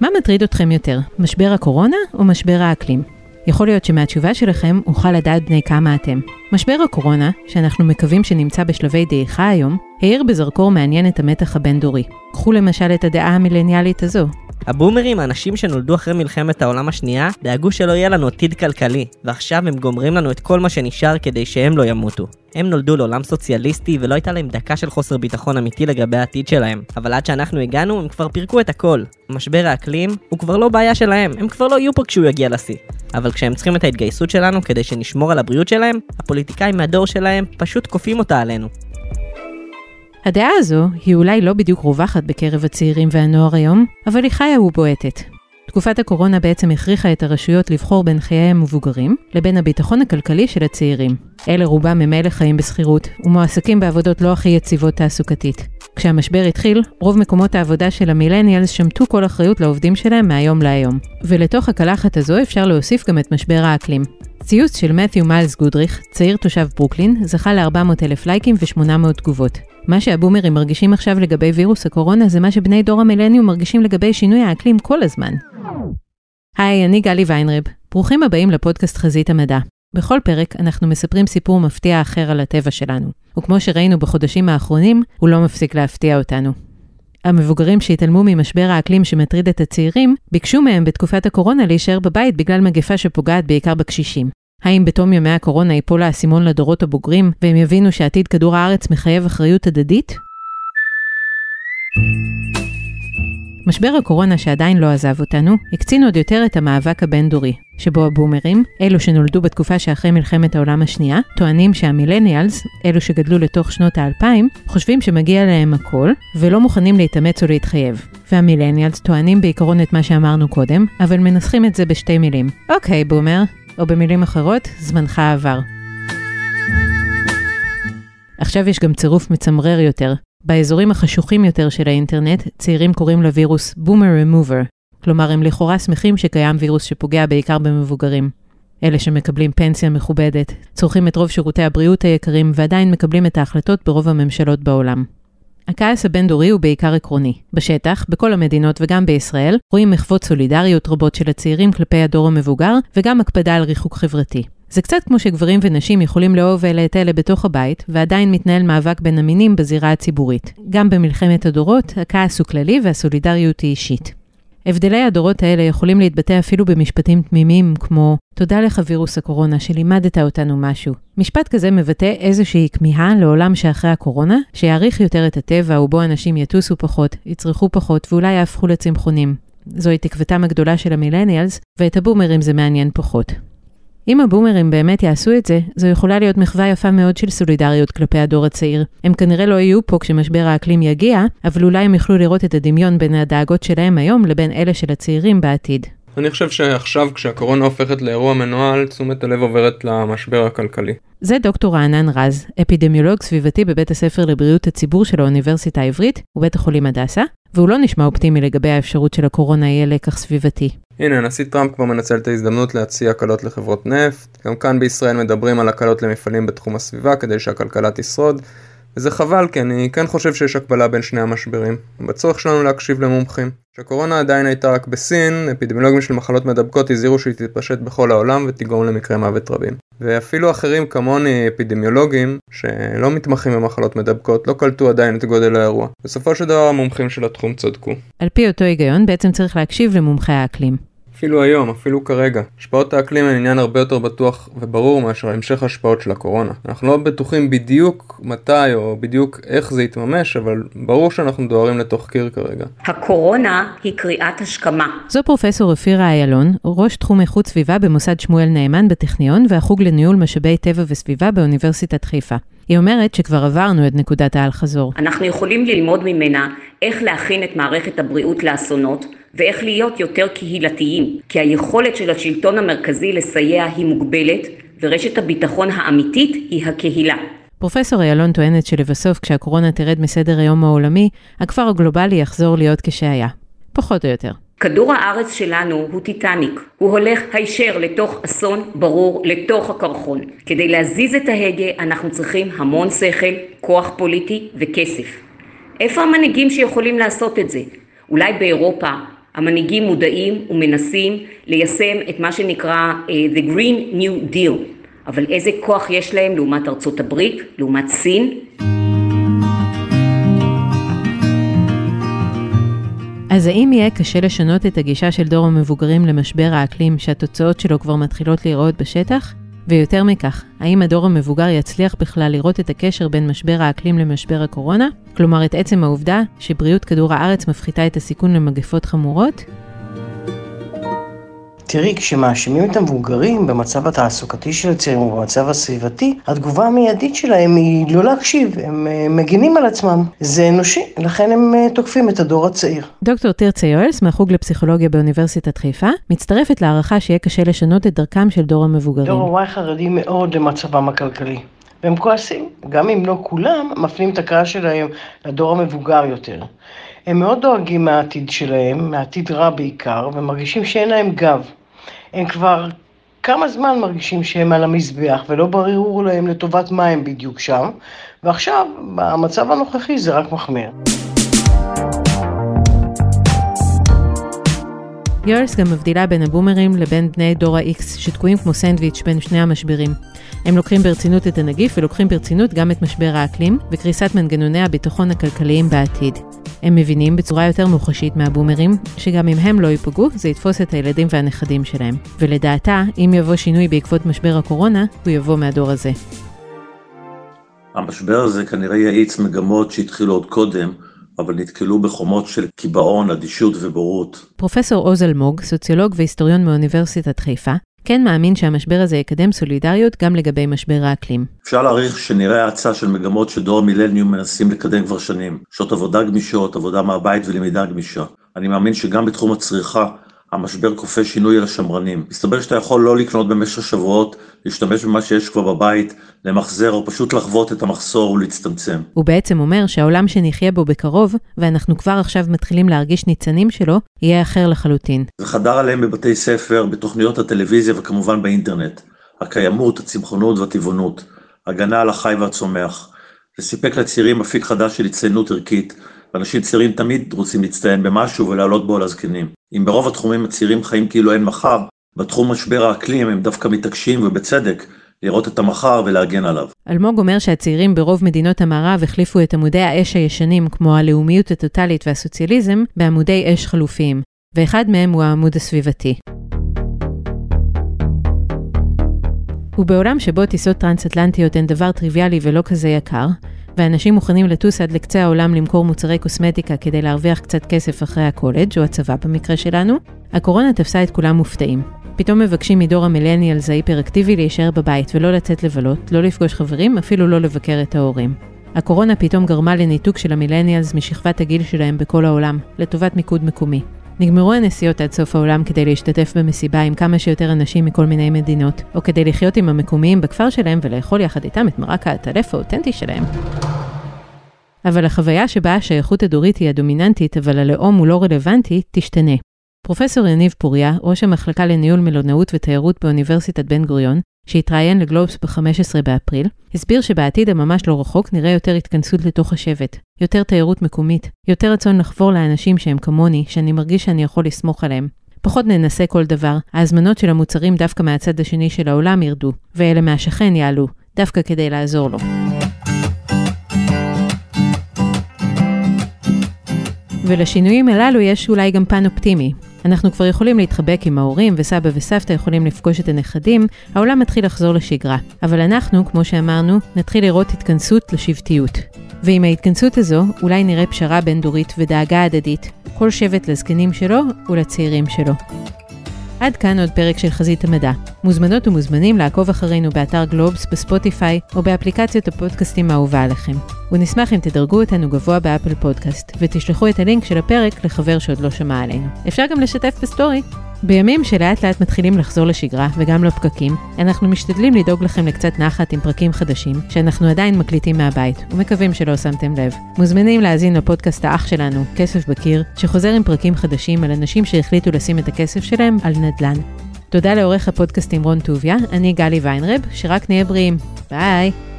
מה מטריד אתכם יותר, משבר הקורונה או משבר האקלים? יכול להיות שמהתשובה שלכם אוכל לדעת בני כמה אתם. משבר הקורונה, שאנחנו מקווים שנמצא בשלבי דעיכה היום, האיר בזרקור מעניין את המתח הבין-דורי. קחו למשל את הדעה המילניאלית הזו. הבומרים, האנשים שנולדו אחרי מלחמת העולם השנייה, דאגו שלא יהיה לנו עתיד כלכלי, ועכשיו הם גומרים לנו את כל מה שנשאר כדי שהם לא ימותו. הם נולדו לעולם סוציאליסטי ולא הייתה להם דקה של חוסר ביטחון אמיתי לגבי העתיד שלהם. אבל עד שאנחנו הגענו, הם כבר פירקו את הכל. משבר האקלים הוא כבר לא בעיה שלהם, הם כבר לא יהיו פה כשהוא יגיע לשיא. אבל כשהם צריכים את ההתגייסות שלנו כדי שנשמור על הבריאות שלהם, הפוליטיקאים מהדור שלהם פשוט כופים אותה עלינו. הדעה הזו היא אולי לא בדיוק רווחת בקרב הצעירים והנוער היום, אבל היא חיה ובועטת. תקופת הקורונה בעצם הכריחה את הרשויות לבחור בין חיי המבוגרים לבין הביטחון הכלכלי של הצעירים. אלה רובם ממילא חיים בשכירות ומועסקים בעבודות לא הכי יציבות תעסוקתית. כשהמשבר התחיל, רוב מקומות העבודה של המילניאלס שמטו כל אחריות לעובדים שלהם מהיום להיום. ולתוך הקלחת הזו אפשר להוסיף גם את משבר האקלים. ציוץ של מת'יו מיילס גודריך, צעיר תושב ברוקלין, זכה ל-400 אלף לייקים ו-800 תגובות. מה שהבומרים מרגישים עכשיו לגבי וירוס הקורונה זה מה שבני דור המילניום מרגישים לגבי שינוי האקלים כל הזמן. היי, אני גלי ויינרב. ברוכים הבאים לפודקאסט חזית המדע. בכל פרק אנחנו מספרים סיפור מפתיע אחר על הטבע שלנו, וכמו שראינו בחודשים האחרונים, הוא לא מפסיק להפתיע אותנו. המבוגרים שהתעלמו ממשבר האקלים שמטריד את הצעירים, ביקשו מהם בתקופת הקורונה להישאר בבית בגלל מגפה שפוגעת בעיקר בקשישים. האם בתום ימי הקורונה ייפול האסימון לדורות הבוגרים, והם יבינו שעתיד כדור הארץ מחייב אחריות הדדית? משבר הקורונה שעדיין לא עזב אותנו, הקצין עוד יותר את המאבק הבין-דורי, שבו הבומרים, אלו שנולדו בתקופה שאחרי מלחמת העולם השנייה, טוענים שהמילניאלס, אלו שגדלו לתוך שנות האלפיים, חושבים שמגיע להם הכל, ולא מוכנים להתאמץ או להתחייב. והמילניאלס טוענים בעיקרון את מה שאמרנו קודם, אבל מנסחים את זה בשתי מילים. אוקיי, בומר, או במילים אחרות, זמנך עבר. עכשיו יש גם צירוף מצמרר יותר. באזורים החשוכים יותר של האינטרנט, צעירים קוראים לווירוס בומר רמובר, כלומר הם לכאורה שמחים שקיים וירוס שפוגע בעיקר במבוגרים. אלה שמקבלים פנסיה מכובדת, צורכים את רוב שירותי הבריאות היקרים ועדיין מקבלים את ההחלטות ברוב הממשלות בעולם. הכעס הבין-דורי הוא בעיקר עקרוני. בשטח, בכל המדינות וגם בישראל, רואים מחוות סולידריות רבות של הצעירים כלפי הדור המבוגר, וגם הקפדה על ריחוק חברתי. זה קצת כמו שגברים ונשים יכולים לאהוב אלה את אלה בתוך הבית, ועדיין מתנהל מאבק בין המינים בזירה הציבורית. גם במלחמת הדורות, הכעס הוא כללי והסולידריות היא אישית. הבדלי הדורות האלה יכולים להתבטא אפילו במשפטים תמימים כמו תודה לך וירוס הקורונה שלימדת אותנו משהו. משפט כזה מבטא איזושהי כמיהה לעולם שאחרי הקורונה, שיעריך יותר את הטבע ובו אנשים יטוסו פחות, יצרכו פחות ואולי יהפכו לצמחונים. זוהי תקוותם הגדולה של המילניאלס, ואת הבומרים זה מעניין פחות. אם הבומרים באמת יעשו את זה, זו יכולה להיות מחווה יפה מאוד של סולידריות כלפי הדור הצעיר. הם כנראה לא יהיו פה כשמשבר האקלים יגיע, אבל אולי הם יוכלו לראות את הדמיון בין הדאגות שלהם היום לבין אלה של הצעירים בעתיד. אני חושב שעכשיו כשהקורונה הופכת לאירוע מנוהל, תשומת הלב עוברת למשבר הכלכלי. זה דוקטור רענן רז, אפידמיולוג סביבתי בבית הספר לבריאות הציבור של האוניברסיטה העברית ובית החולים הדסה, והוא לא נשמע אופטימי לגבי האפשרות של הקורונה יהיה לקח סביבתי. הנה, הנשיא טראמפ כבר מנצל את ההזדמנות להציע הקלות לחברות נפט. גם כאן בישראל מדברים על הקלות למפעלים בתחום הסביבה כדי שהכלכלה תשרוד. וזה חבל כי אני כן חושב שיש הקבלה בין שני המשברים. בצורך שלנו להקשיב למומחים. כשהקורונה עדיין הייתה רק בסין, אפידמיולוגים של מחלות מדבקות הזהירו שהיא תתפשט בכל העולם ותגרום למקרי מוות רבים. ואפילו אחרים כמוני אפידמיולוגים שלא מתמחים במחלות מדבקות לא קלטו עדיין את גודל האירוע. בסופו של דבר המומחים של התחום צדקו. על פי אותו היגיון בעצם צריך להקשיב למומחי האקלים. אפילו היום, אפילו כרגע. השפעות האקלים הן עניין הרבה יותר בטוח וברור מאשר המשך ההשפעות של הקורונה. אנחנו לא בטוחים בדיוק מתי או בדיוק איך זה יתממש, אבל ברור שאנחנו דוהרים לתוך קיר כרגע. הקורונה היא קריאת השכמה. זו פרופסור אופירה איילון, ראש תחום איכות סביבה במוסד שמואל נאמן בטכניון והחוג לניהול משאבי טבע וסביבה באוניברסיטת חיפה. היא אומרת שכבר עברנו את נקודת האל-חזור. אנחנו יכולים ללמוד ממנה איך להכין את מערכת הבריאות לאסונות ואיך להיות יותר קהילתיים, כי היכולת של השלטון המרכזי לסייע היא מוגבלת ורשת הביטחון האמיתית היא הקהילה. פרופסור איילון טוענת שלבסוף כשהקורונה תרד מסדר היום העולמי, הכפר הגלובלי יחזור להיות כשהיה. פחות או יותר. כדור הארץ שלנו הוא טיטניק, הוא הולך הישר לתוך אסון ברור, לתוך הקרחון. כדי להזיז את ההגה אנחנו צריכים המון שכל, כוח פוליטי וכסף. איפה המנהיגים שיכולים לעשות את זה? אולי באירופה המנהיגים מודעים ומנסים ליישם את מה שנקרא uh, The Green New Deal, אבל איזה כוח יש להם לעומת ארצות הברית, לעומת סין? אז האם יהיה קשה לשנות את הגישה של דור המבוגרים למשבר האקלים שהתוצאות שלו כבר מתחילות להיראות בשטח? ויותר מכך, האם הדור המבוגר יצליח בכלל לראות את הקשר בין משבר האקלים למשבר הקורונה? כלומר, את עצם העובדה שבריאות כדור הארץ מפחיתה את הסיכון למגפות חמורות? תראי, כשמאשימים את המבוגרים במצב התעסוקתי של הצעירים ובמצב הסביבתי, התגובה המיידית שלהם היא לא להקשיב, הם אה, מגינים על עצמם. זה אנושי, לכן הם אה, תוקפים את הדור הצעיר. דוקטור תרצה יואלס מהחוג לפסיכולוגיה באוניברסיטת חיפה, מצטרפת להערכה שיהיה קשה לשנות את דרכם של דור המבוגרים. דור הוואי חרדי מאוד למצבם הכלכלי. והם כועסים, גם אם לא כולם, מפנים את הקרא שלהם לדור המבוגר יותר. הם מאוד דואגים מהעתיד שלהם, מהעתיד רע בעיקר, ומרגישים שאין להם גב. הם כבר כמה זמן מרגישים שהם על המזבח, ולא ברור להם לטובת מה הם בדיוק שם, ועכשיו, במצב הנוכחי זה רק מחמיר. יורס גם מבדילה בין הבומרים לבין בני דור ה-X שתקועים כמו סנדוויץ' בין שני המשברים. הם לוקחים ברצינות את הנגיף ולוקחים ברצינות גם את משבר האקלים וקריסת מנגנוני הביטחון הכלכליים בעתיד. הם מבינים בצורה יותר מוחשית מהבומרים, שגם אם הם לא ייפגעו, זה יתפוס את הילדים והנכדים שלהם. ולדעתה, אם יבוא שינוי בעקבות משבר הקורונה, הוא יבוא מהדור הזה. המשבר הזה כנראה יאיץ מגמות שהתחילו עוד קודם, אבל נתקלו בחומות של קיבעון, אדישות ובורות. פרופסור עוז אלמוג, סוציולוג והיסטוריון מאוניברסיטת חיפה, כן מאמין שהמשבר הזה יקדם סולידריות גם לגבי משבר האקלים. אפשר להעריך שנראה האצה של מגמות שדור המילניום מנסים לקדם כבר שנים. שעות עבודה גמישות, עבודה מהבית ולמידה גמישה. אני מאמין שגם בתחום הצריכה המשבר כופה שינוי על השמרנים. מסתבר שאתה יכול לא לקנות במשך שבועות, להשתמש במה שיש כבר בבית, למחזר או פשוט לחוות את המחסור ולהצטמצם. הוא בעצם אומר שהעולם שנחיה בו בקרוב, ואנחנו כבר עכשיו מתחילים להרגיש ניצנים שלו, יהיה אחר לחלוטין. זה חדר עליהם בבתי ספר, בתוכניות הטלוויזיה וכמובן באינטרנט. הקיימות, הצמחונות והטבעונות, הגנה על החי והצומח. זה סיפק לצעירים אפיק חדש של הצטיינות ערכית, ואנשים צעירים תמיד רוצים להצטיין במשהו ולעלות בו על הזקנים. אם ברוב התחומים הצעירים חיים כאילו אין מחר, בתחום משבר האקלים הם דווקא מתעקשים ובצדק לראות את המחר ולהגן עליו. אלמוג אומר שהצעירים ברוב מדינות המערב החליפו את עמודי האש הישנים, כמו הלאומיות הטוטלית והסוציאליזם, בעמודי אש חלופיים, ואחד מהם הוא העמוד הסביבתי. ובעולם שבו טיסות טרנס-אטלנטיות הן דבר טריוויאלי ולא כזה יקר, ואנשים מוכנים לטוס עד לקצה העולם למכור מוצרי קוסמטיקה כדי להרוויח קצת כסף אחרי הקולג' או הצבא במקרה שלנו, הקורונה תפסה את כולם מופתעים. פתאום מבקשים מדור המילניאלס ההיפראקטיבי להישאר בבית ולא לצאת לבלות, לא לפגוש חברים, אפילו לא לבקר את ההורים. הקורונה פתאום גרמה לניתוק של המילניאלס משכבת הגיל שלהם בכל העולם, לטובת מיקוד מקומי. נגמרו הנסיעות עד סוף העולם כדי להשתתף במסיבה עם כמה שיותר אנשים מכל מיני מדינות, או כדי לחיות עם המקומיים בכפר שלהם ולאכול יחד איתם את מרק האטלף האותנטי שלהם. אבל החוויה שבה השייכות הדורית היא הדומיננטית, אבל הלאום הוא לא רלוונטי, תשתנה. פרופסור יניב פוריה, ראש המחלקה לניהול מלונאות ותיירות באוניברסיטת בן גוריון, שהתראיין לגלובס ב-15 באפריל, הסביר שבעתיד הממש לא רחוק נראה יותר התכנסות לתוך השבט, יותר תיירות מקומית, יותר רצון לחבור לאנשים שהם כמוני, שאני מרגיש שאני יכול לסמוך עליהם. פחות ננסה כל דבר, ההזמנות של המוצרים דווקא מהצד השני של העולם ירדו, ואלה מהשכן יעלו, דווקא כדי לעזור לו. ולשינויים הללו יש אולי גם פן אופטימי. אנחנו כבר יכולים להתחבק עם ההורים, וסבא וסבתא יכולים לפגוש את הנכדים, העולם מתחיל לחזור לשגרה. אבל אנחנו, כמו שאמרנו, נתחיל לראות התכנסות לשבטיות. ועם ההתכנסות הזו, אולי נראה פשרה בין-דורית ודאגה הדדית, כל שבט לזקנים שלו ולצעירים שלו. עד כאן עוד פרק של חזית המדע. מוזמנות ומוזמנים לעקוב אחרינו באתר גלובס, בספוטיפיי או באפליקציות הפודקאסטים האהובה עליכם. ונשמח אם תדרגו אותנו גבוה ב Apple Podcast, ותשלחו את הלינק של הפרק לחבר שעוד לא שמע עלינו. אפשר גם לשתף בסטורי. בימים שלאט לאט מתחילים לחזור לשגרה וגם לפקקים, אנחנו משתדלים לדאוג לכם לקצת נחת עם פרקים חדשים, שאנחנו עדיין מקליטים מהבית, ומקווים שלא שמתם לב. מוזמנים להאזין לפודקאסט האח שלנו, כסף בקיר, שחוזר עם פרקים חדשים על אנשים שהחליטו לשים את הכסף שלהם על נדל"ן. תודה לעורך הפודקאסטים רון טוביה, אני גלי ויינרב, שרק נהיה בריאים. ביי!